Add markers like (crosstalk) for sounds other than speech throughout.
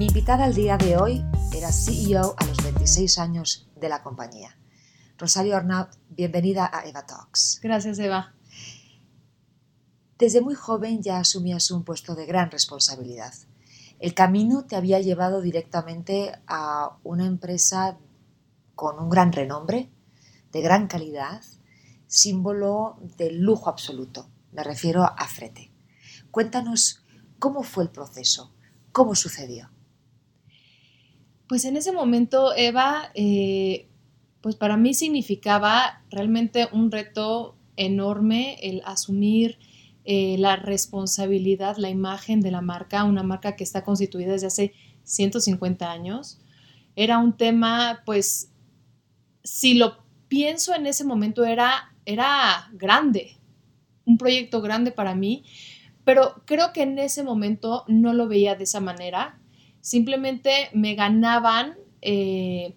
Mi invitada al día de hoy era CEO a los 26 años de la compañía. Rosario Arnaud, bienvenida a Eva Talks. Gracias, Eva. Desde muy joven ya asumías un puesto de gran responsabilidad. El camino te había llevado directamente a una empresa con un gran renombre, de gran calidad, símbolo del lujo absoluto. Me refiero a Frete. Cuéntanos cómo fue el proceso, cómo sucedió. Pues en ese momento, Eva, eh, pues para mí significaba realmente un reto enorme el asumir eh, la responsabilidad, la imagen de la marca, una marca que está constituida desde hace 150 años. Era un tema, pues, si lo pienso en ese momento, era, era grande, un proyecto grande para mí, pero creo que en ese momento no lo veía de esa manera. Simplemente me ganaban, eh,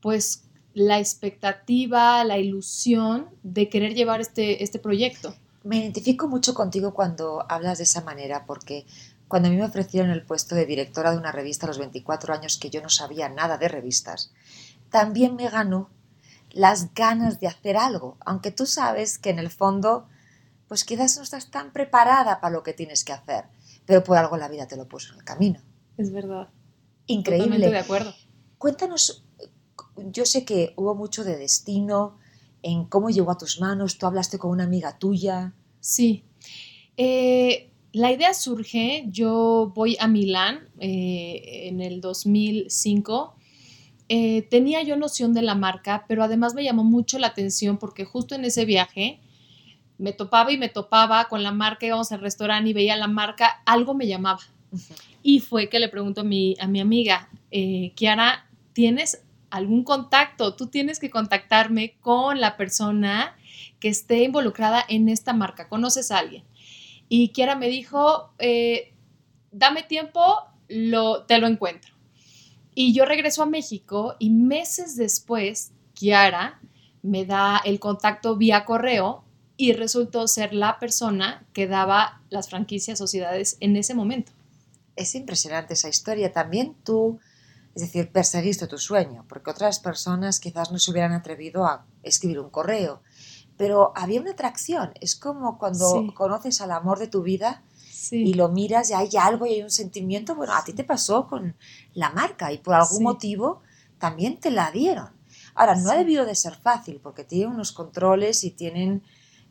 pues, la expectativa, la ilusión de querer llevar este, este proyecto. Me identifico mucho contigo cuando hablas de esa manera, porque cuando a mí me ofrecieron el puesto de directora de una revista a los 24 años, que yo no sabía nada de revistas, también me ganó las ganas de hacer algo, aunque tú sabes que en el fondo, pues quizás no estás tan preparada para lo que tienes que hacer, pero por algo la vida te lo puso en el camino. Es verdad. Increíble. Totalmente de acuerdo. Cuéntanos yo sé que hubo mucho de destino en cómo llegó a tus manos, tú hablaste con una amiga tuya. Sí. Eh, la idea surge, yo voy a Milán eh, en el 2005. Eh, tenía yo noción de la marca, pero además me llamó mucho la atención porque justo en ese viaje me topaba y me topaba con la marca, íbamos al restaurante y veía la marca, algo me llamaba. Y fue que le pregunto a mi, a mi amiga, Kiara, ¿tienes algún contacto, tú tienes que contactarme con la persona que esté involucrada en esta marca. ¿Conoces a alguien? Y Kiara me dijo, eh, dame tiempo, lo, te lo encuentro. Y yo regreso a México y meses después, Kiara me da el contacto vía correo y resultó ser la persona que daba las franquicias sociedades en ese momento. Es impresionante esa historia. También tú es decir, perseguiste tu sueño, porque otras personas quizás no se hubieran atrevido a escribir un correo, pero había una atracción. Es como cuando conoces al amor de tu vida y lo miras y hay algo y hay un sentimiento. Bueno, a ti te pasó con la marca y por algún motivo también te la dieron. Ahora, no ha debido de ser fácil porque tienen unos controles y tienen,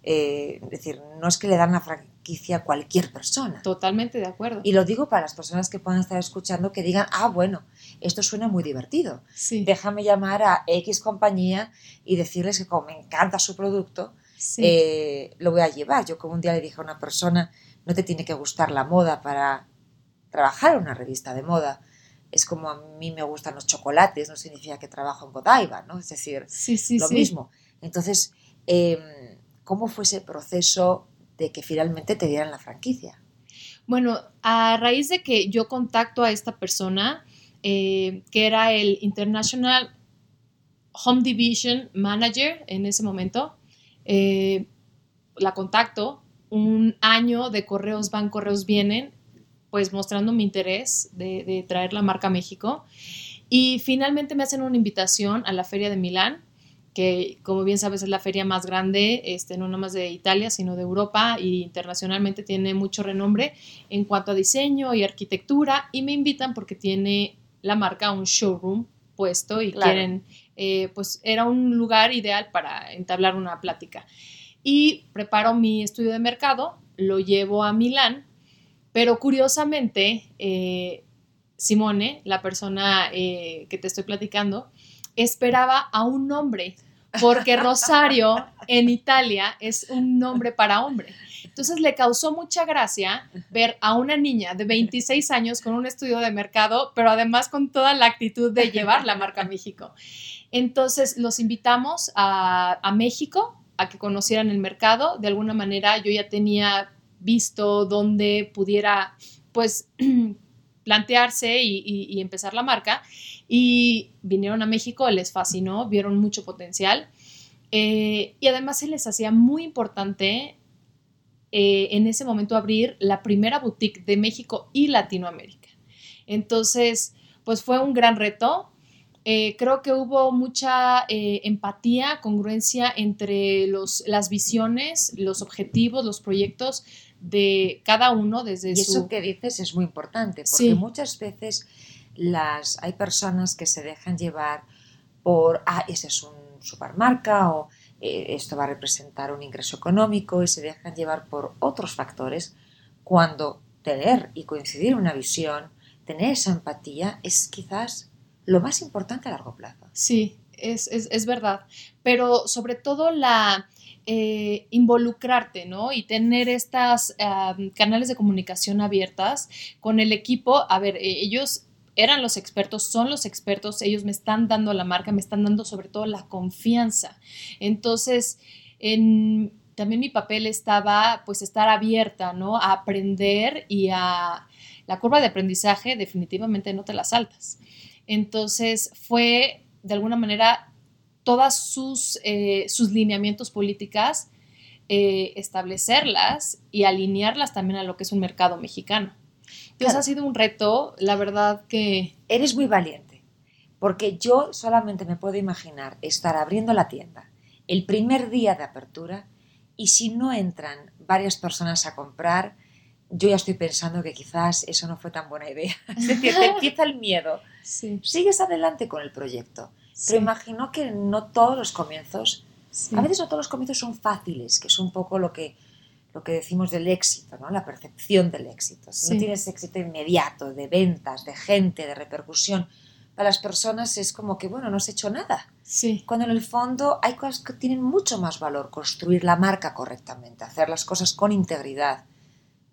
eh, es decir, no es que le dan la, franquicia a cualquier persona. Totalmente de acuerdo. Y lo digo para las personas que puedan estar escuchando que digan, ah, bueno, esto suena muy divertido. Déjame llamar a X compañía y decirles que como me encanta su producto, eh, lo voy a llevar. Yo como un día le dije a una persona, no te tiene que gustar la moda para trabajar en una revista de moda. Es como a mí me gustan los chocolates, no significa que trabajo en Godiva, ¿no? Es decir, lo mismo. Entonces, em, ¿cómo fue ese proceso de que finalmente te dieran la franquicia? Bueno, a raíz de que yo contacto a esta persona, eh, que era el International Home Division Manager en ese momento, eh, la contacto, un año de correos van, correos vienen, pues mostrando mi interés de, de traer la marca a México. Y finalmente me hacen una invitación a la Feria de Milán que como bien sabes es la feria más grande, este, no más de Italia, sino de Europa y internacionalmente tiene mucho renombre en cuanto a diseño y arquitectura y me invitan porque tiene la marca un showroom puesto y quieren, eh, pues era un lugar ideal para entablar una plática. Y preparo mi estudio de mercado, lo llevo a Milán, pero curiosamente, eh, Simone, la persona eh, que te estoy platicando, esperaba a un nombre, porque Rosario en Italia es un nombre para hombre. Entonces le causó mucha gracia ver a una niña de 26 años con un estudio de mercado, pero además con toda la actitud de llevar la marca México. Entonces los invitamos a, a México a que conocieran el mercado. De alguna manera yo ya tenía visto dónde pudiera pues plantearse y, empezar la marca. Y vinieron a México, les fascinó, vieron mucho potencial. Eh, y además se les hacía muy importante eh, en ese momento abrir la primera boutique de México y Latinoamérica. Entonces, pues fue un gran reto. Eh, creo que hubo mucha empatía, congruencia entre los, las visiones, los objetivos, los proyectos de cada uno desde y eso que dices es muy importante, porque muchas veces las, hay personas que se dejan llevar por, ah, ese es un supermarca o eh, esto va a representar un ingreso económico y se dejan llevar por otros factores cuando tener y coincidir una visión, tener esa empatía es quizás lo más importante a largo plazo. Sí, es, es, verdad, pero sobre todo la... Eh, involucrarte, ¿no? Y tener estas canales de comunicación abiertas con el equipo. A ver, e, ellos eran los expertos, son los expertos, ellos me están dando la marca, me están dando sobre todo la confianza. Entonces, también mi papel estaba pues estar abierta, ¿no? A aprender y a la curva de aprendizaje definitivamente no te la saltas. Entonces fue de alguna manera todas sus, eh, sus lineamientos políticas, eh, establecerlas y alinearlas también a lo que es un mercado mexicano. Entonces ha sido un reto, la verdad que... Eres muy valiente, porque yo solamente me puedo imaginar estar abriendo la tienda el primer día de apertura y si no entran varias personas a comprar, yo ya estoy pensando que quizás eso no fue tan buena idea. (laughs) Es decir, te empieza el miedo. Sigues adelante con el proyecto, pero imagino que no todos los comienzos, a veces no todos los comienzos son fáciles, que es un poco lo que lo que decimos del éxito, ¿no? la percepción del éxito. Si no tienes éxito inmediato de ventas, de gente, de repercusión, para las personas es como que, bueno, no has hecho nada. Sí. Cuando en el fondo hay cosas que tienen mucho más valor, construir la marca correctamente, hacer las cosas con integridad,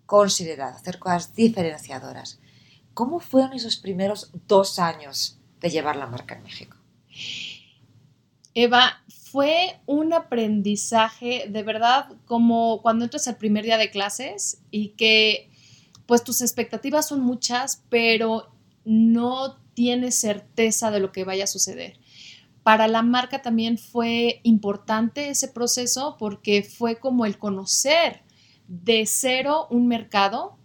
con seriedad, hacer cosas diferenciadoras. ¿Cómo fueron esos primeros dos años de llevar la marca en México? Eva, fue un aprendizaje de verdad como cuando entras el primer día de clases y que pues tus expectativas son muchas, pero no tienes certeza de lo que vaya a suceder. Para la marca también fue importante ese proceso porque fue como el conocer de cero un mercado,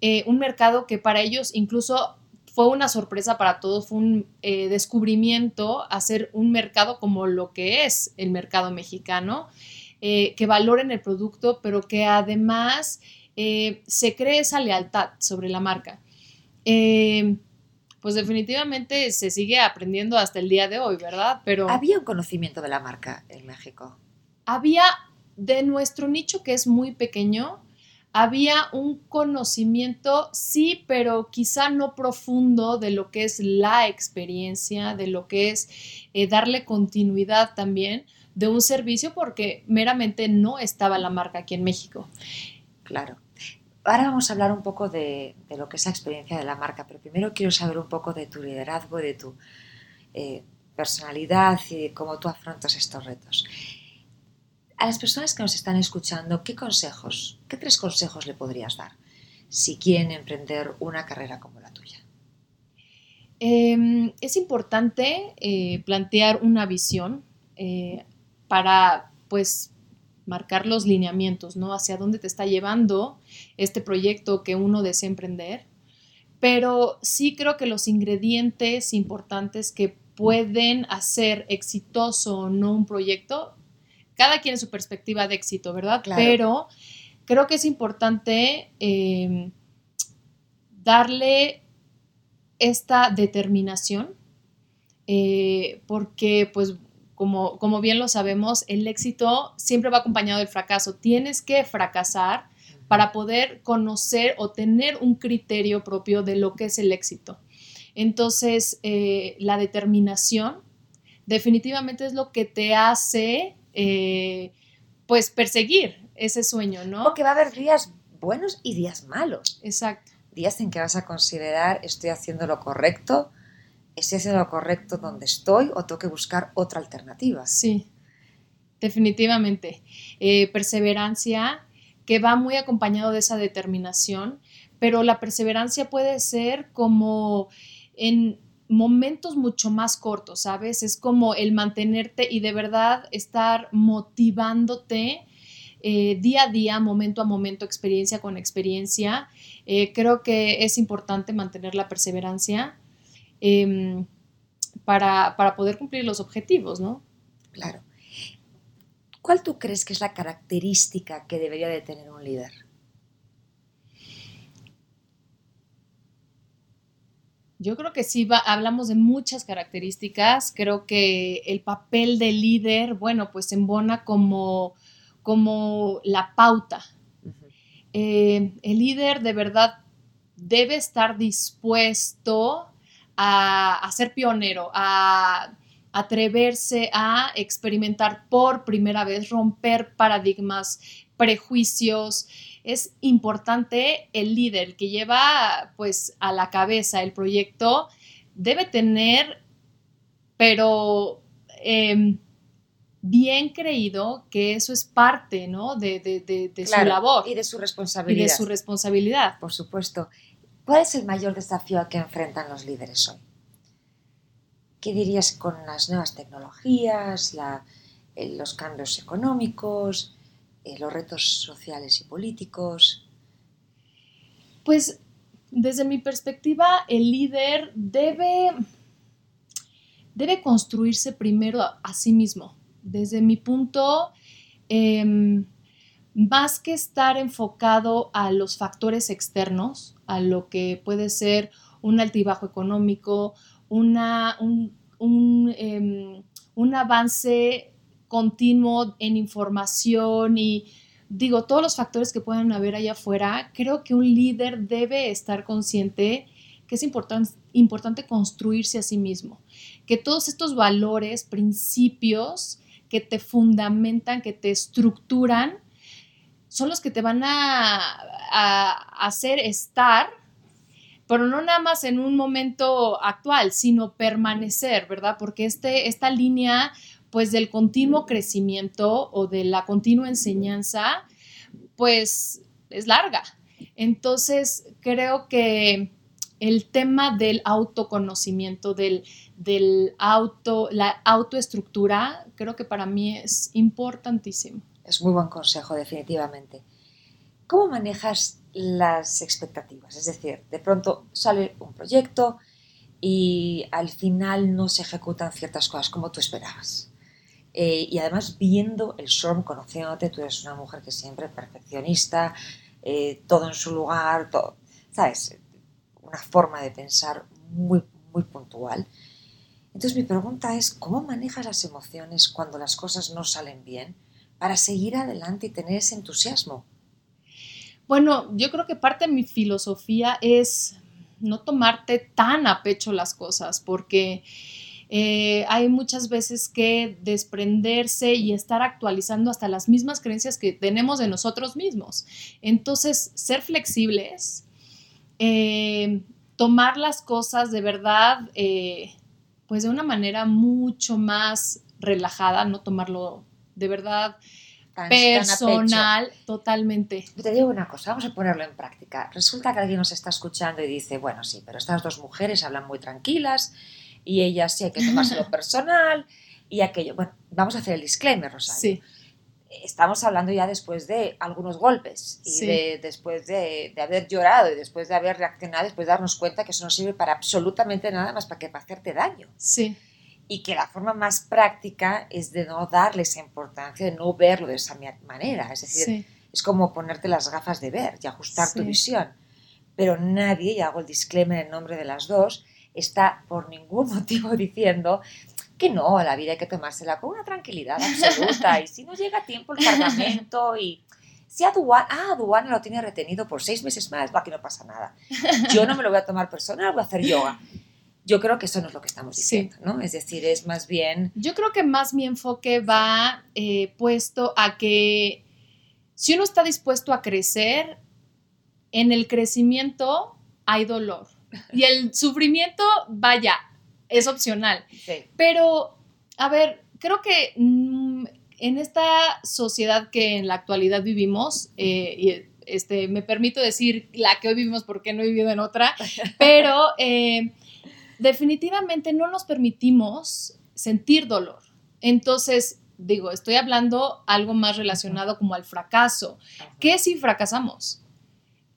eh, un mercado que para ellos incluso fue una sorpresa para todos, fue un eh, descubrimiento hacer un mercado como lo que es el mercado mexicano, eh, que valoren el producto, pero que además eh, se cree esa lealtad sobre la marca. pues definitivamente se sigue aprendiendo hasta el día de hoy, ¿verdad? Pero había un conocimiento de la marca en México. Había de nuestro nicho que es muy pequeño, había un conocimiento, sí, pero quizá no profundo de lo que es la experiencia, de lo que es eh, darle continuidad también de un servicio, porque meramente no estaba la marca aquí en México. Claro. Ahora vamos a hablar un poco de, lo que es la experiencia de la marca, pero primero quiero saber un poco de tu liderazgo, de tu eh, personalidad y de cómo tú afrontas estos retos. A las personas que nos están escuchando, ¿qué consejos, qué tres consejos le podrías dar si quieren emprender una carrera como la tuya? Em, es importante eh, plantear una visión eh, para, pues, marcar los lineamientos, ¿no? Hacia dónde te está llevando este proyecto que uno desea emprender. Pero sí creo que los ingredientes importantes que pueden hacer exitoso o no un proyecto cada quien en su perspectiva de éxito, ¿verdad? Pero creo que es importante em, darle esta determinación, eh, porque pues como, como bien lo sabemos, el éxito siempre va acompañado del fracaso. Tienes que fracasar para poder conocer o tener un criterio propio de lo que es el éxito. Entonces, eh, la determinación definitivamente es lo que te hace eh, pues perseguir ese sueño, ¿no? Porque va a haber días buenos y días malos. Exacto. Días en que vas a considerar estoy haciendo lo correcto, estoy haciendo lo correcto donde estoy o tengo que buscar otra alternativa. Sí, definitivamente. Eh, perseverancia que va muy acompañado de esa determinación, pero la perseverancia puede ser como en momentos mucho más cortos, ¿sabes? Es como el mantenerte y de verdad estar motivándote eh, día a día, momento a momento, experiencia con experiencia. Eh, creo que es importante mantener la perseverancia em, para, para poder cumplir los objetivos, ¿no? Claro. ¿Cuál tú crees que es la característica que debería de tener un líder? Yo creo que sí, hablamos de muchas características. Creo que el papel de líder, bueno, pues embona como, como la pauta. Eh, el líder de verdad debe estar dispuesto a, a ser pionero, a atreverse a experimentar por primera vez, romper paradigmas, prejuicios, es importante el líder que lleva pues a la cabeza el proyecto debe tener, pero em, bien creído que eso es parte ¿no? de, su labor. Y de su responsabilidad. Y de su responsabilidad. Por supuesto. ¿Cuál es el mayor desafío a que enfrentan los líderes hoy? ¿Qué dirías con las nuevas tecnologías, los cambios económicos, eh, los retos sociales y políticos? Pues desde mi perspectiva, el líder debe, debe construirse primero a, sí mismo. Desde mi punto, em, más que estar enfocado a los factores externos, a lo que puede ser un altibajo económico, una, un, em, un avance continuo en información y digo, todos los factores que puedan haber allá afuera, creo que un líder debe estar consciente que es importante construirse a sí mismo, que todos estos valores, principios que te fundamentan, que te estructuran, son los que te van a, hacer estar, pero no nada más en un momento actual, sino permanecer, ¿verdad? Porque este, esta línea pues del continuo crecimiento o de la continua enseñanza, pues es larga. Entonces, creo que el tema del autoconocimiento, del, auto, la autoestructura, creo que para mí es importantísimo. Es muy buen consejo, definitivamente. ¿Cómo manejas las expectativas? Es decir, de pronto sale un proyecto y al final no se ejecutan ciertas cosas como tú esperabas. Eh, y además viendo el show, conociéndote, tú eres una mujer que siempre perfeccionista, eh, todo en su lugar, todo, ¿sabes? Una forma de pensar muy, muy puntual. Entonces mi pregunta es, ¿cómo manejas las emociones cuando las cosas no salen bien para seguir adelante y tener ese entusiasmo? Bueno, yo creo que parte de mi filosofía es no tomarte tan a pecho las cosas, porque eh, hay muchas veces que desprenderse y estar actualizando hasta las mismas creencias que tenemos de nosotros mismos. Entonces, ser flexibles, eh, tomar las cosas de verdad, eh, pues de una manera mucho más relajada, no tomarlo de verdad personal, totalmente. Te digo una cosa, vamos a ponerlo en práctica. Resulta que alguien nos está escuchando y dice, bueno, sí, pero estas dos mujeres hablan muy tranquilas y ella sí hay que tomárselo (laughs) personal y aquello. Bueno, vamos a hacer el disclaimer, Rosario. Sí. Estamos hablando ya después de algunos golpes y de, después de, de, haber llorado y después de haber reaccionado, después de darnos cuenta que eso no sirve para absolutamente nada más para que para hacerte daño. Sí. Y que la forma más práctica es de no darle esa importancia, de no verlo de esa manera. Es decir, es como ponerte las gafas de ver y ajustar tu visión. Pero nadie, y hago el disclaimer en nombre de las dos, está por ningún (laughs) motivo diciendo que no, la vida hay que tomársela con una tranquilidad absoluta y si no llega a tiempo el cargamento y si aduana, ah, aduana lo tiene retenido por seis meses más, va que no pasa nada. Yo no me lo voy a tomar personal, voy a hacer yoga. Yo creo que eso no es lo que estamos diciendo, ¿no? Es decir, es más bien... Yo creo que más mi enfoque va eh, puesto a que si uno está dispuesto a crecer, en el crecimiento hay dolor y el sufrimiento, vaya, es opcional. Pero, a ver, creo que mm, en esta sociedad que en la actualidad vivimos, eh, y este, me permito decir la que hoy vivimos porque no he vivido en otra, (laughs) pero eh, definitivamente no nos permitimos sentir dolor. Entonces, digo, estoy hablando algo más relacionado como al fracaso. ¿Qué si fracasamos?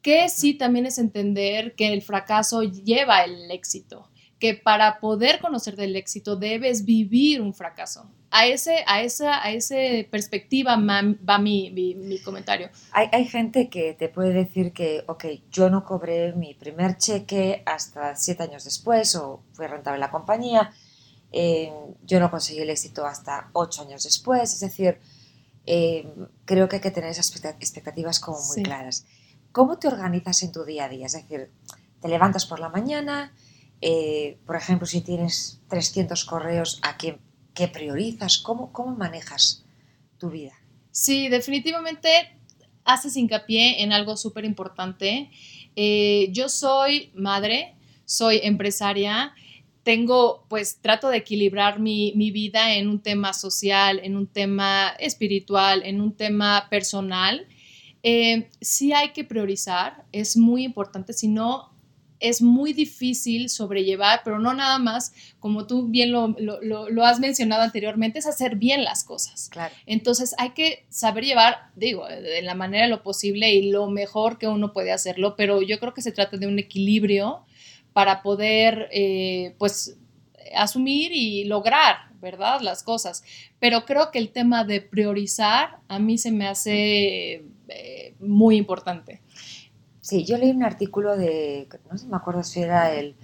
¿Qué si también es entender que el fracaso lleva el éxito? Que para poder conocer del éxito debes vivir un fracaso. A, ese, a, esa, a ese perspectiva va mi, mi, comentario. Hay, hay, gente que te puede decir que, ok, yo no cobré mi primer cheque hasta siete años después o fue rentable la compañía, eh, yo no conseguí el éxito hasta ocho años después, es decir, eh, creo que hay que tener esas expectativas como muy claras. ¿Cómo te organizas en tu día a día? Es decir, te levantas por la mañana, eh, por ejemplo, si tienes 300 correos, ¿a quién, qué priorizas? ¿Cómo, ¿Cómo manejas tu vida? Sí, definitivamente haces hincapié en algo súper importante. yo soy madre, soy empresaria tengo, pues trato de equilibrar mi, vida en un tema social, en un tema espiritual, en un tema personal. Eh, sí hay que priorizar, es muy importante, si no es muy difícil sobrellevar, pero no nada más, como tú bien lo, lo, has mencionado anteriormente, es hacer bien las cosas. Claro. Entonces hay que saber llevar, digo, de la manera lo posible y lo mejor que uno puede hacerlo, pero yo creo que se trata de un equilibrio para poder, eh, pues, asumir y lograr, ¿verdad? Las cosas. Pero creo que el tema de priorizar a mí se me hace eh, muy importante. Sí, yo leí un artículo de, no sé, me acuerdo si era el,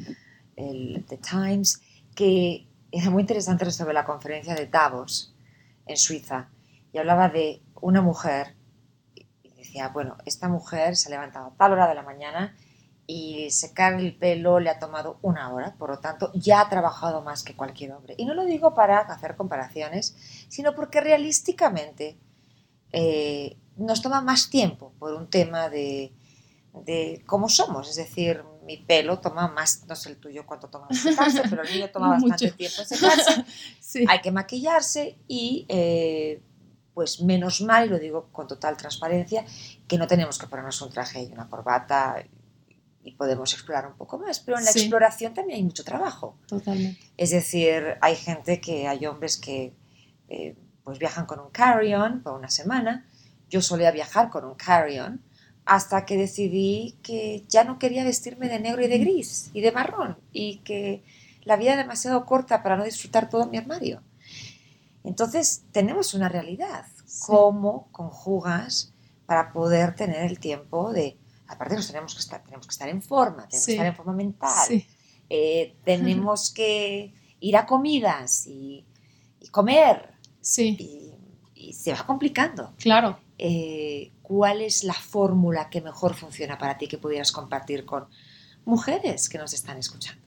el The Times, que era muy interesante sobre la conferencia de Davos en Suiza y hablaba de una mujer y decía, bueno, esta mujer se ha levantado a tal hora de la mañana y secar el pelo le ha tomado una hora, por lo tanto ya ha trabajado más que cualquier hombre. Y no lo digo para hacer comparaciones, sino porque realísticamente eh, nos toma más tiempo por un tema de, de, cómo somos, es decir, mi pelo toma más, no sé el tuyo cuánto toma en secarse, pero el mío toma (laughs) bastante tiempo en secarse, (laughs) hay que maquillarse y... Eh, pues menos mal, y lo digo con total transparencia, que no tenemos que ponernos un traje y una corbata y podemos explorar un poco más, pero en la exploración también hay mucho trabajo. Totalmente. Es decir, hay gente que, hay hombres que eh, pues viajan con un carry-on por una semana. Yo solía viajar con un carry-on hasta que decidí que ya no quería vestirme de negro y de gris y de marrón y que la vida era demasiado corta para no disfrutar todo mi armario. Entonces, tenemos una realidad. ¿Cómo conjugas para poder tener el tiempo de aparte nos tenemos que estar, tenemos que estar en forma, tenemos que estar en forma mental, eh, tenemos que ir a comidas y, comer. Sí. Y, se va complicando. Claro. Eh, ¿Cuál es la fórmula que mejor funciona para ti que pudieras compartir con mujeres que nos están escuchando?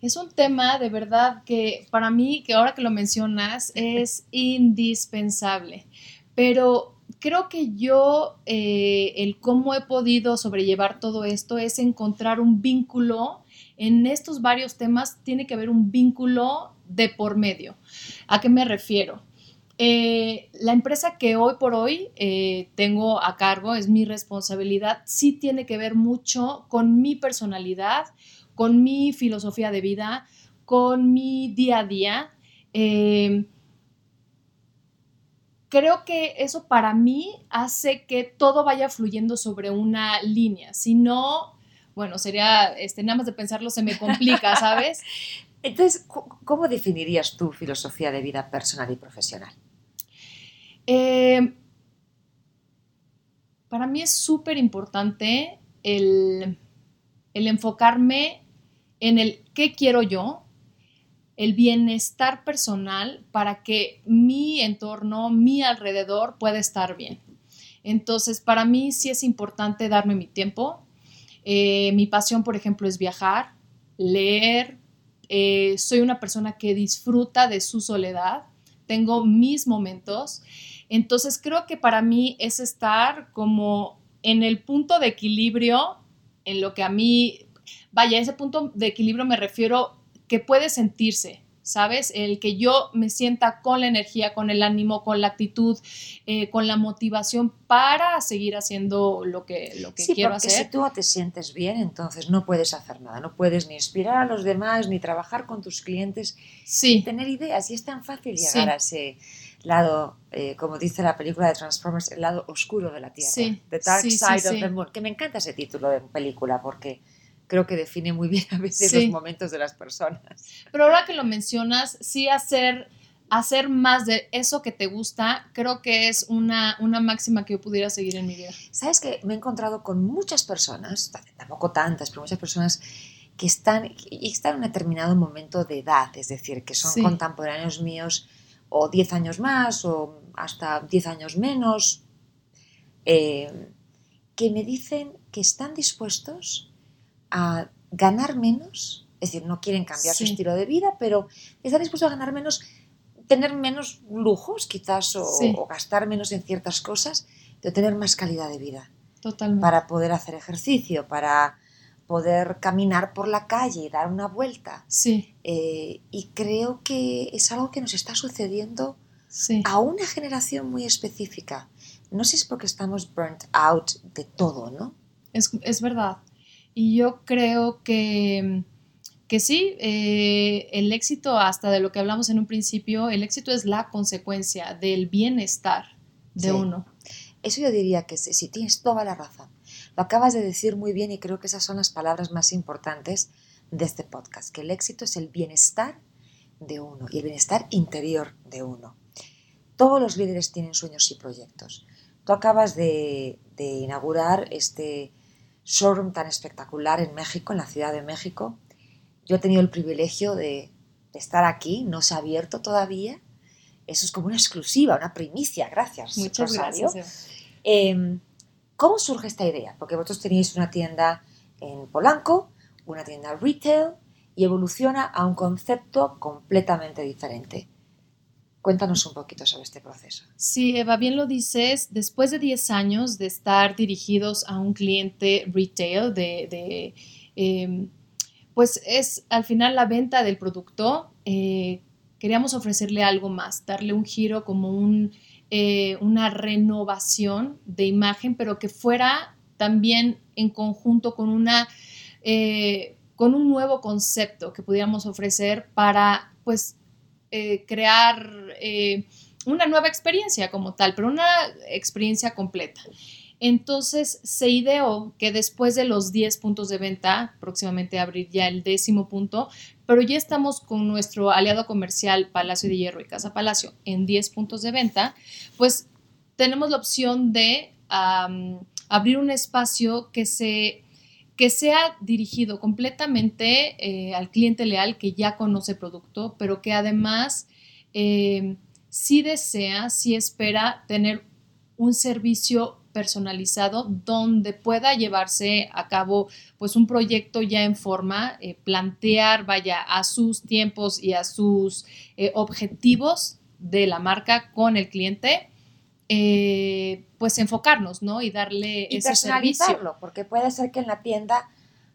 Es un tema de verdad que para mí, que ahora que lo mencionas, es (laughs) indispensable. Pero creo que yo, eh, el cómo he podido sobrellevar todo esto es encontrar un vínculo en estos varios temas, tiene que haber un vínculo de por medio. ¿A qué me refiero? Eh, la empresa que hoy por hoy eh, tengo a cargo, es mi responsabilidad, sí tiene que ver mucho con mi personalidad, con mi filosofía de vida, con mi día a día creo que eso para mí hace que todo vaya fluyendo sobre una línea. Si no, bueno, sería, este, nada más de pensarlo se me complica, (laughs) ¿sabes? Entonces, ¿cómo definirías tu filosofía de vida personal y profesional? Eh, para mí es súper importante el, el enfocarme en el qué quiero yo, el bienestar personal para que mi entorno, mi alrededor pueda estar bien. Entonces, para mí sí es importante darme mi tiempo. Eh, mi pasión, por ejemplo, es viajar, leer. Eh, soy una persona que disfruta de su soledad. Tengo mis momentos. Entonces, creo que para mí es estar como en el punto de equilibrio, en lo que a mí, vaya, ese punto de equilibrio me refiero que puede sentirse, ¿sabes? El que yo me sienta con la energía, con el ánimo, con la actitud, eh, con la motivación para seguir haciendo lo que, lo que sí, quiero porque hacer. Si tú te sientes bien, entonces no puedes hacer nada, no puedes ni inspirar a los demás, ni trabajar con tus clientes, sí. ni tener ideas. Y es tan fácil llegar a ese lado, eh, como dice la película de Transformers, el lado oscuro de la Tierra. Sí, The Dark Side of the Moon. Que me encanta ese título de película porque creo que define muy bien a veces Sí. los momentos de las personas. Pero ahora que lo mencionas, sí hacer, hacer más de eso que te gusta, creo que es una, una máxima que yo pudiera seguir en mi vida. Sabes que me he encontrado con muchas personas, tampoco tantas, pero muchas personas que están, y están en un determinado momento de edad, es decir, que son Sí. contemporáneos míos o 10 años más o hasta 10 años menos, eh, que me dicen que están dispuestos a ganar menos, es decir, no quieren cambiar su estilo de vida, pero están dispuestos a ganar menos, tener menos lujos quizás o, Sí. o gastar menos en ciertas cosas, pero tener más calidad de vida Totalmente. para poder hacer ejercicio, para poder caminar por la calle y dar una vuelta. Sí, Eh, y creo que es algo que nos está sucediendo sí. a una generación muy específica. No sé si es porque estamos burnt out de todo, ¿no? Es, es verdad. Y yo creo que, que sí, eh, el éxito, hasta de lo que hablamos en un principio, el éxito es la consecuencia del bienestar de Sí. uno. Eso yo diría que sí, sí, tienes toda la razón. Lo acabas de decir muy bien y creo que esas son las palabras más importantes de este podcast, que el éxito es el bienestar de uno y el bienestar interior de uno. Todos los líderes tienen sueños y proyectos. Tú acabas de, de inaugurar este showroom tan espectacular en México, en la Ciudad de México. Yo he tenido el privilegio de, de estar aquí, no se ha abierto todavía. Eso es como una exclusiva, una primicia. Gracias, Muchas Rosario. gracias. Eh, ¿Cómo surge esta idea? Porque vosotros tenéis una tienda en Polanco, una tienda retail y evoluciona a un concepto completamente diferente. Cuéntanos un poquito sobre este proceso. Sí, Eva, bien lo dices, después de 10 años de estar dirigidos a un cliente retail, de, eh, pues es al final la venta del producto, eh, queríamos ofrecerle algo más, darle un giro como eh, una renovación de imagen, pero que fuera también en conjunto con una... eh, con un nuevo concepto que pudiéramos ofrecer para, pues, eh, crear eh, una nueva experiencia como tal, pero una experiencia completa. Entonces se ideó que después de los 10 puntos de venta, próximamente abrir ya el décimo punto, pero ya estamos con nuestro aliado comercial Palacio de Hierro y Casa Palacio en 10 puntos de venta, pues tenemos la opción de abrir un espacio que se que sea dirigido completamente eh, al cliente leal que ya conoce el producto, pero que además eh, sí desea, sí espera tener un servicio personalizado donde pueda llevarse a cabo pues un proyecto ya en forma, eh, plantear vaya a sus tiempos y a sus eh, objetivos de la marca con el cliente, eh, pues enfocarnos, ¿no? Y darle Y ese servicio. personalizarlo, porque puede ser que en la tienda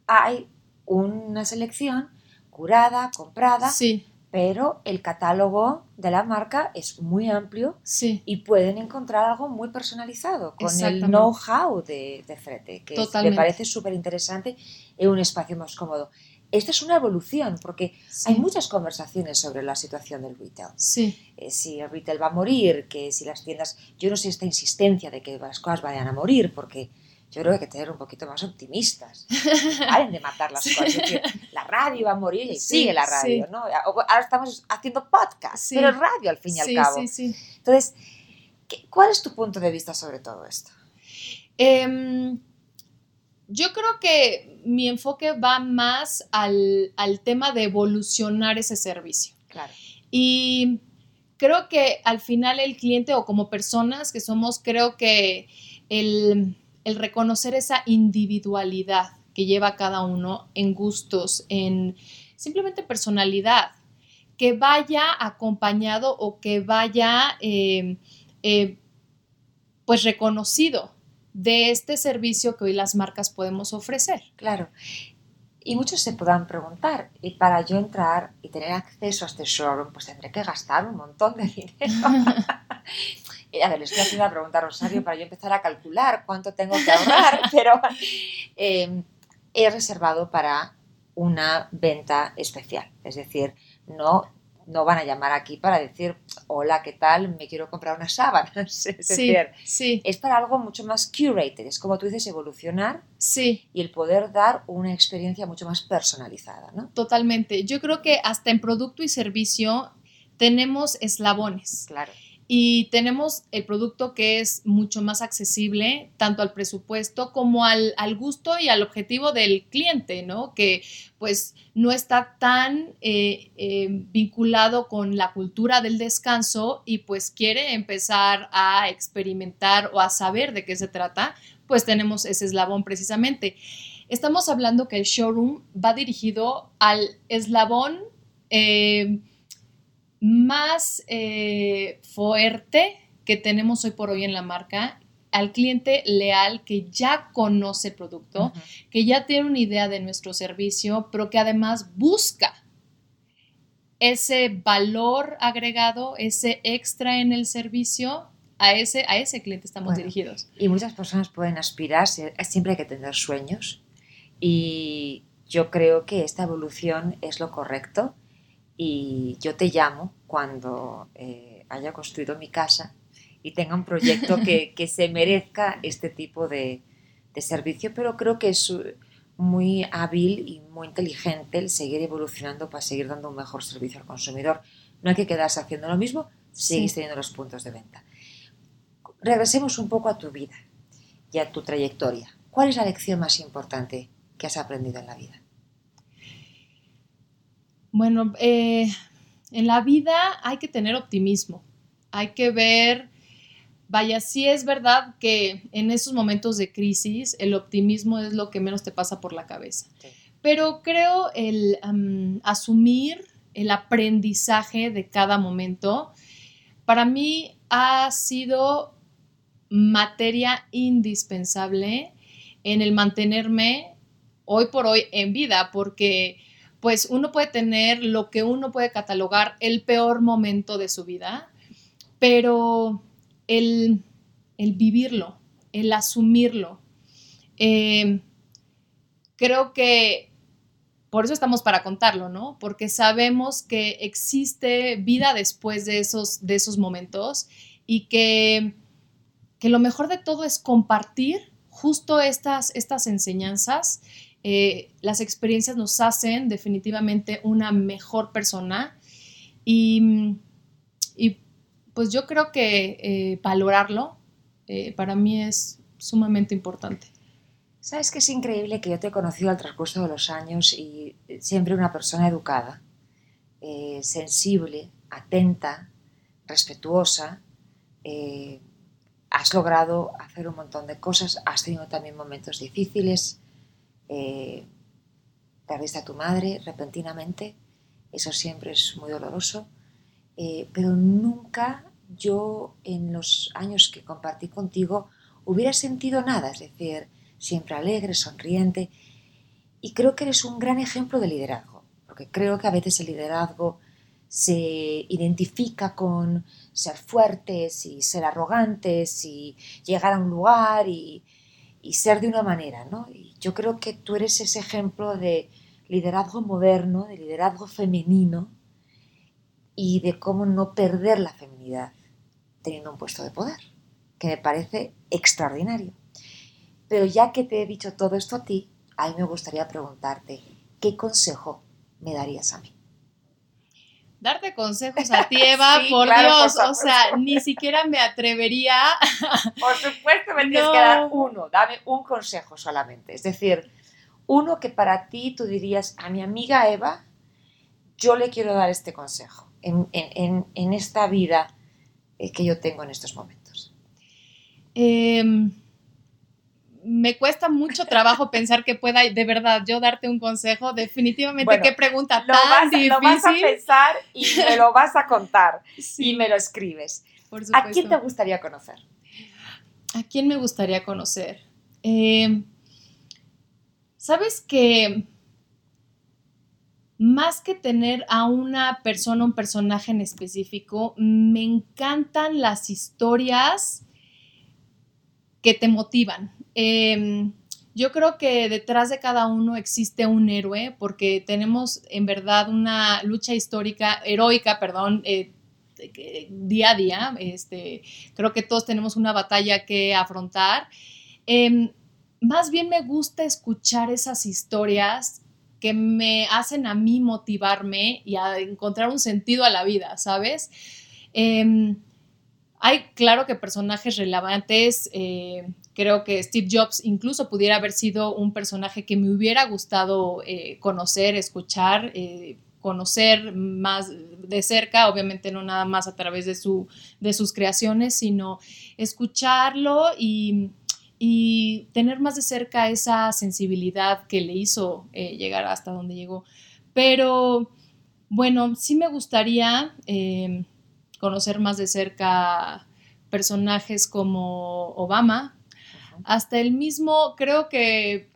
hay una selección curada, comprada, Sí, pero el catálogo de la marca es muy amplio sí, y pueden encontrar algo muy personalizado con el know-how de, de Frete, que es- me parece súper interesante en un espacio más cómodo. Esto es una evolución, porque sí, hay muchas conversaciones sobre la situación del retail. sí, Eh, si el retail va a morir, que si las tiendas... Yo no sé esta insistencia de que las cosas vayan a morir, porque yo creo que hay que tener un poquito más optimistas. (laughs) Paren de matar las Sí. cosas. Es decir, la radio va a morir y Sí, sigue la radio, sí. ¿no? Ahora estamos haciendo podcast, pero es radio al fin y al cabo. sí, sí. Entonces, ¿qué- ¿cuál es tu punto de vista sobre todo esto? Em, yo creo que mi enfoque va más al, al tema de evolucionar ese servicio. Claro. Y creo que al final el cliente o como personas que somos, creo que el, el reconocer esa individualidad que lleva cada uno en gustos, en simplemente personalidad, que vaya acompañado o que vaya eh, eh, pues reconocido de este servicio que hoy las marcas podemos ofrecer. Claro. Y muchos se podrán preguntar, y para yo entrar y tener acceso a este showroom, pues tendré que gastar un montón de dinero. (laughs) A ver, le estoy haciendo la pregunta a Rosario para yo empezar a calcular cuánto tengo que ahorrar, (laughs) pero eh, he reservado para una venta especial. Es decir, no no van a llamar aquí para decir, hola, ¿qué tal? Me quiero comprar unas sábanas. (laughs) Es Sí, decir, sí, es para algo mucho más curated, es como tú dices, evolucionar sí, y el poder dar una experiencia mucho más personalizada, ¿no? totalmente. Yo creo que hasta en producto y servicio tenemos eslabones. Claro. Y tenemos el producto que es mucho más accesible, tanto al presupuesto como al, al gusto y al objetivo del cliente, ¿no? Que pues no está tan eh, eh, vinculado con la cultura del descanso y pues quiere empezar a experimentar o a saber de qué se trata, pues tenemos ese eslabón precisamente. Estamos hablando que el showroom va dirigido al eslabón eh, más eh, fuerte que tenemos hoy por hoy en la marca, al cliente leal que ya conoce el producto, Ujú. que ya tiene una idea de nuestro servicio, pero que además busca ese valor agregado, ese extra en el servicio, a ese, a ese cliente estamos Bueno. dirigidos. Y muchas personas pueden aspirar, sie- siempre hay que tener sueños. Y yo creo que esta evolución es lo correcto. Y yo te llamo cuando eh, haya construido mi casa y tenga un proyecto (laughs) que, que se merezca este tipo de, de servicio, pero creo que es uh, muy hábil y muy inteligente el seguir evolucionando para seguir dando un mejor servicio al consumidor. No hay que quedarse haciendo lo mismo, seguís Sí. teniendo los puntos de venta. Regresemos un poco a tu vida y a tu trayectoria. ¿Cuál es la lección más importante que has aprendido en la vida? Bueno, eh, en la vida hay que tener optimismo, hay que ver, vaya, sí es verdad que en esos momentos de crisis el optimismo es lo que menos te pasa por la cabeza, Sí. pero creo el asumir el aprendizaje de cada momento, para mí ha sido materia indispensable en el mantenerme hoy por hoy en vida, porque pues uno puede tener lo que uno puede catalogar el peor momento de su vida, pero el, el vivirlo, el asumirlo, eh, creo que por eso estamos para contarlo, ¿no? Porque sabemos que existe vida después de esos, de esos momentos y que, que lo mejor de todo es compartir justo estas, estas enseñanzas eh, las experiencias nos hacen definitivamente una mejor persona y, y pues yo creo que eh, valorarlo eh, para mí es sumamente importante. Sabes que es increíble que yo te he conocido al transcurso de los años y siempre una persona educada, sensible, atenta, respetuosa. has logrado hacer un montón de cosas, has tenido también momentos difíciles. Eh, perdiste a tu madre repentinamente, eso siempre es muy doloroso, eh, pero nunca yo en los años que compartí contigo hubiera sentido nada, es decir, siempre alegre, sonriente, y creo que eres un gran ejemplo de liderazgo, porque creo que a veces el liderazgo se identifica con ser fuertes y ser arrogantes y llegar a un lugar y, y ser de una manera, ¿no? Y yo creo que tú eres ese ejemplo de liderazgo moderno, de liderazgo femenino y de cómo no perder la feminidad teniendo un puesto de poder, que me parece extraordinario. Pero ya que te he dicho todo esto a ti, a mí me gustaría preguntarte, ¿qué consejo me darías a mí? Darte consejos a (laughs) ti, Eva, Sí, por claro, por Dios, o sea, ni siquiera me atrevería. (laughs) Por supuesto, me tienes que dar uno, dame un consejo solamente. Es decir, uno que para ti tú dirías, a mi amiga Eva, yo le quiero dar este consejo en, en- en- en esta vida eh, que yo tengo en estos momentos. Em, me cuesta mucho trabajo (laughs) pensar que pueda de verdad yo darte un consejo. Definitivamente, Bueno, qué pregunta Lo tan vas, lo difícil. vas a pensar y me lo vas a contar Sí, y me lo escribes. por ¿A quién te gustaría conocer? ¿A quién me gustaría conocer? Eh, Sabes que más que tener a una persona, un personaje en específico, me encantan las historias que te motivan. Eh, Yo creo que detrás de cada uno existe un héroe porque tenemos en verdad una lucha histórica, heroica, perdón, eh, día a día. Este, creo que todos tenemos una batalla que afrontar. Em, más bien me gusta escuchar esas historias que me hacen a mí motivarme y a encontrar un sentido a la vida, ¿sabes? Em, hay, claro que personajes relevantes, eh, creo que Steve Jobs incluso pudiera haber sido un personaje que me hubiera gustado eh, conocer, escuchar, eh, conocer más de cerca, obviamente no nada más a través de, su, de sus creaciones, sino escucharlo y, tener más de cerca esa sensibilidad que le hizo llegar hasta donde llegó. Pero bueno, sí me gustaría conocer más de cerca personajes como Obama, hasta el mismo, creo que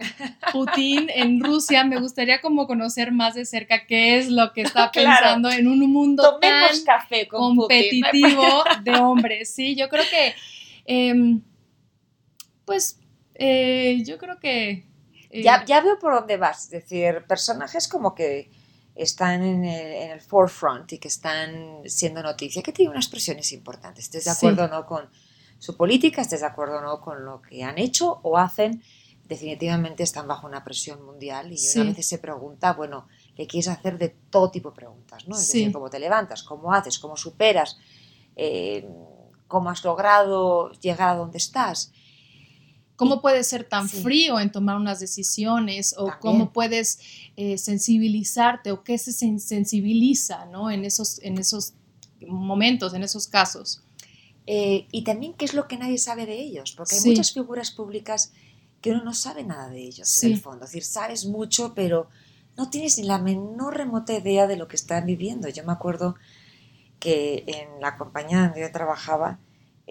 Putin en (laughs) Rusia, me gustaría como conocer más de cerca qué es lo que está (laughs) pensando en un mundo tan competitivo (laughs) de hombres, sí, yo creo que, em, pues, eh, yo creo que... Eh, ya, ya veo por dónde vas, es decir, personajes como que están en el, forefront y que están siendo noticia, que tienen unas presiones importantes. Estés de acuerdo o no con su política, estés de acuerdo o no con lo que han hecho o hacen, definitivamente están bajo una presión mundial y una vez se pregunta, bueno, le quieres hacer de todo tipo de preguntas, ¿no? Es decir, cómo te levantas, cómo haces, cómo superas, eh, cómo has logrado llegar a donde estás. ¿Cómo puedes ser tan frío en tomar unas decisiones? ¿O cómo puedes eh, sensibilizarte? ¿O qué se sensibiliza ¿no? en, esos, en esos momentos, en esos casos? Eh, y también qué es lo que nadie sabe de ellos, porque hay muchas figuras públicas que uno no sabe nada de ellos en el fondo. Es decir, sabes mucho, pero no tienes ni la menor remota idea de lo que están viviendo. Yo me acuerdo que en la compañía donde yo trabajaba,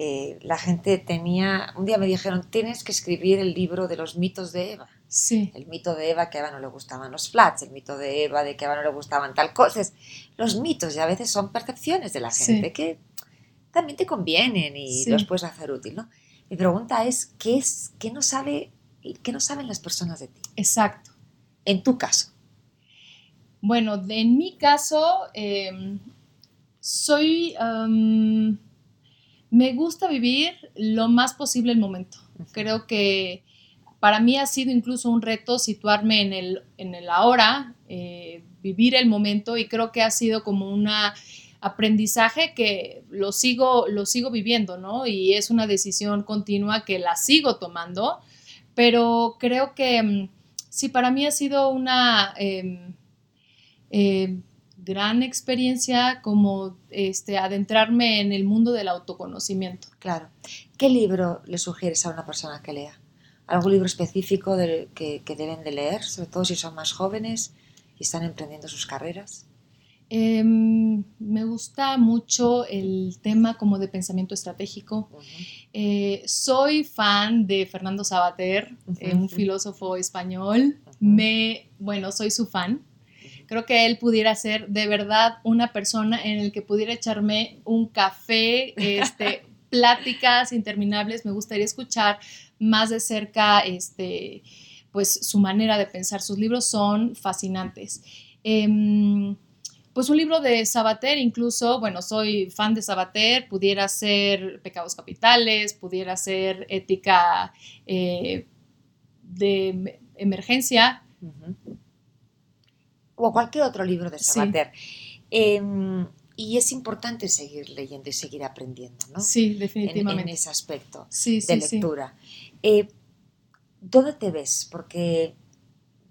eh, la gente tenía, un día me dijeron, tienes que escribir el libro de los mitos de Eva. Sí. El mito de Eva que a Eva no le gustaban los flats, el mito de Eva de que a Eva no le gustaban tal cosas. Los mitos ya a veces son percepciones de la gente que también te convienen y los puedes hacer útil, ¿no? Mi pregunta es, ¿qué, es, qué, no sabe, qué no saben las personas de ti? Exacto. En tu caso. Bueno, en mi caso, em, soy... Me gusta vivir lo más posible el momento. Creo que para mí ha sido incluso un reto situarme en el, en el ahora, eh, vivir el momento y creo que ha sido como un aprendizaje que lo sigo, lo sigo viviendo, ¿no? Y es una decisión continua que la sigo tomando, pero creo que mm, sí, para mí ha sido una... Em, em, gran experiencia como este, adentrarme en el mundo del autoconocimiento. Claro. ¿Qué libro le sugieres a una persona que lea? ¿Algún libro específico que, deben de leer, sobre todo si son más jóvenes y están emprendiendo sus carreras? Em, me gusta mucho el tema como de pensamiento estratégico. Eh, soy fan de Fernando Sabater, un filósofo español. Me, bueno, soy su fan. Creo que él pudiera ser de verdad una persona en el que pudiera echarme un café, este, (laughs) pláticas interminables. Me gustaría escuchar más de cerca este, pues, su manera de pensar. Sus libros son fascinantes. Em, pues un libro de Sabater, incluso, bueno, soy fan de Sabater, pudiera ser Pecados Capitales, pudiera ser Ética eh, de Emergencia o cualquier otro libro de Sabater. Em, y es importante seguir leyendo y seguir aprendiendo, ¿no? Sí, definitivamente. En, ese aspecto de lectura. Eh, ¿Dónde te ves? Porque,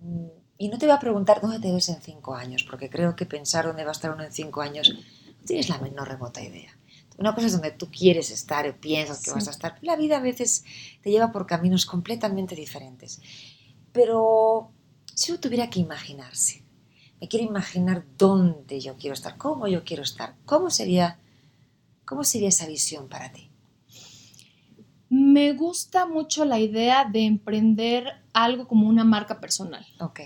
mm, y no te voy a preguntar dónde te ves en cinco años, porque creo que pensar dónde va a estar uno en cinco años no tienes la menor remota idea. Una cosa es donde tú quieres estar o piensas que vas a estar. La vida a veces te lleva por caminos completamente diferentes. Pero si uno tuviera que imaginarse, me quiero imaginar dónde yo quiero estar, cómo yo quiero estar. ¿Cómo sería, cómo sería esa visión para ti? Me gusta mucho la idea de emprender algo como una marca personal. Ok.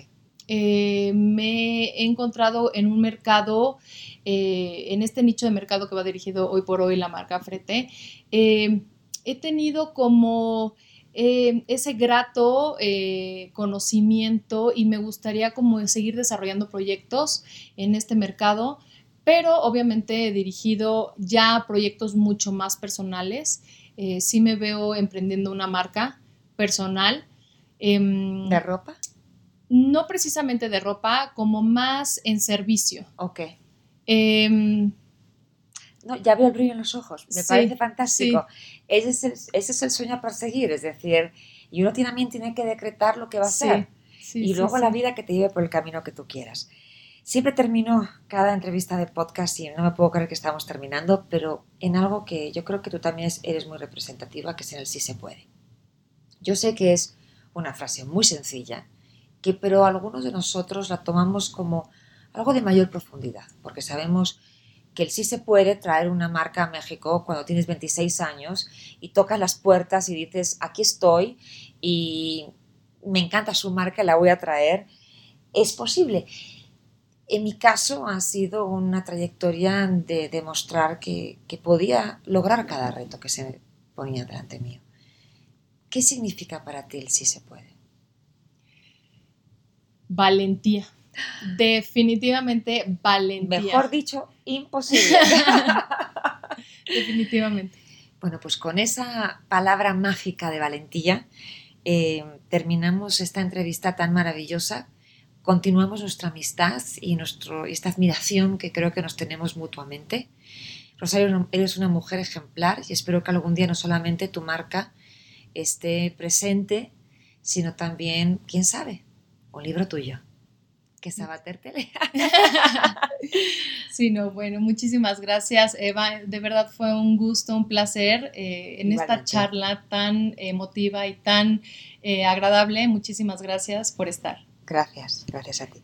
Eh, me he encontrado en un mercado, eh, en este nicho de mercado que va dirigido hoy por hoy la marca Frete, eh, he tenido como eh, ese grato eh, conocimiento y me gustaría como seguir desarrollando proyectos en este mercado, pero obviamente dirigido ya a proyectos mucho más personales. Eh, sí me veo emprendiendo una marca personal. Em, ¿De ropa? No precisamente de ropa, como más en servicio. Ok. Em, no, ya veo el brillo en los ojos, me parece fantástico. Ese, es el, ese, es el, sueño a perseguir, es decir, y uno también tiene que decretar lo que va a ser. y luego la vida que te lleve por el camino que tú quieras. Siempre termino cada entrevista de podcast y no me puedo creer que estamos terminando, pero en algo que yo creo que tú también eres muy representativa, que es en el sí se puede. Yo sé que es una frase muy sencilla, que pero algunos de nosotros la tomamos como algo de mayor profundidad, porque sabemos que sí se puede traer una marca a México cuando tienes 26 años y tocas las puertas y dices, aquí estoy y me encanta su marca, la voy a traer. Es posible. En mi caso ha sido una trayectoria de demostrar que, que podía lograr cada reto que se ponía delante mío. ¿Qué significa para ti el sí se puede? Valentía. Definitivamente valentía. Mejor dicho, imposible. (laughs) Definitivamente. Bueno, pues con esa palabra mágica de valentía eh, terminamos esta entrevista tan maravillosa. Continuamos nuestra amistad y nuestro, esta admiración que creo que nos tenemos mutuamente. Rosario, eres una mujer ejemplar y espero que algún día no solamente tu marca esté presente, sino también, quién sabe, un libro tuyo que Sabater te lea. (laughs) sí, no, bueno, muchísimas gracias, Eva. De verdad fue un gusto, un placer eh, en esta charla tan emotiva y tan eh, agradable. Muchísimas gracias por estar. Gracias, gracias a ti.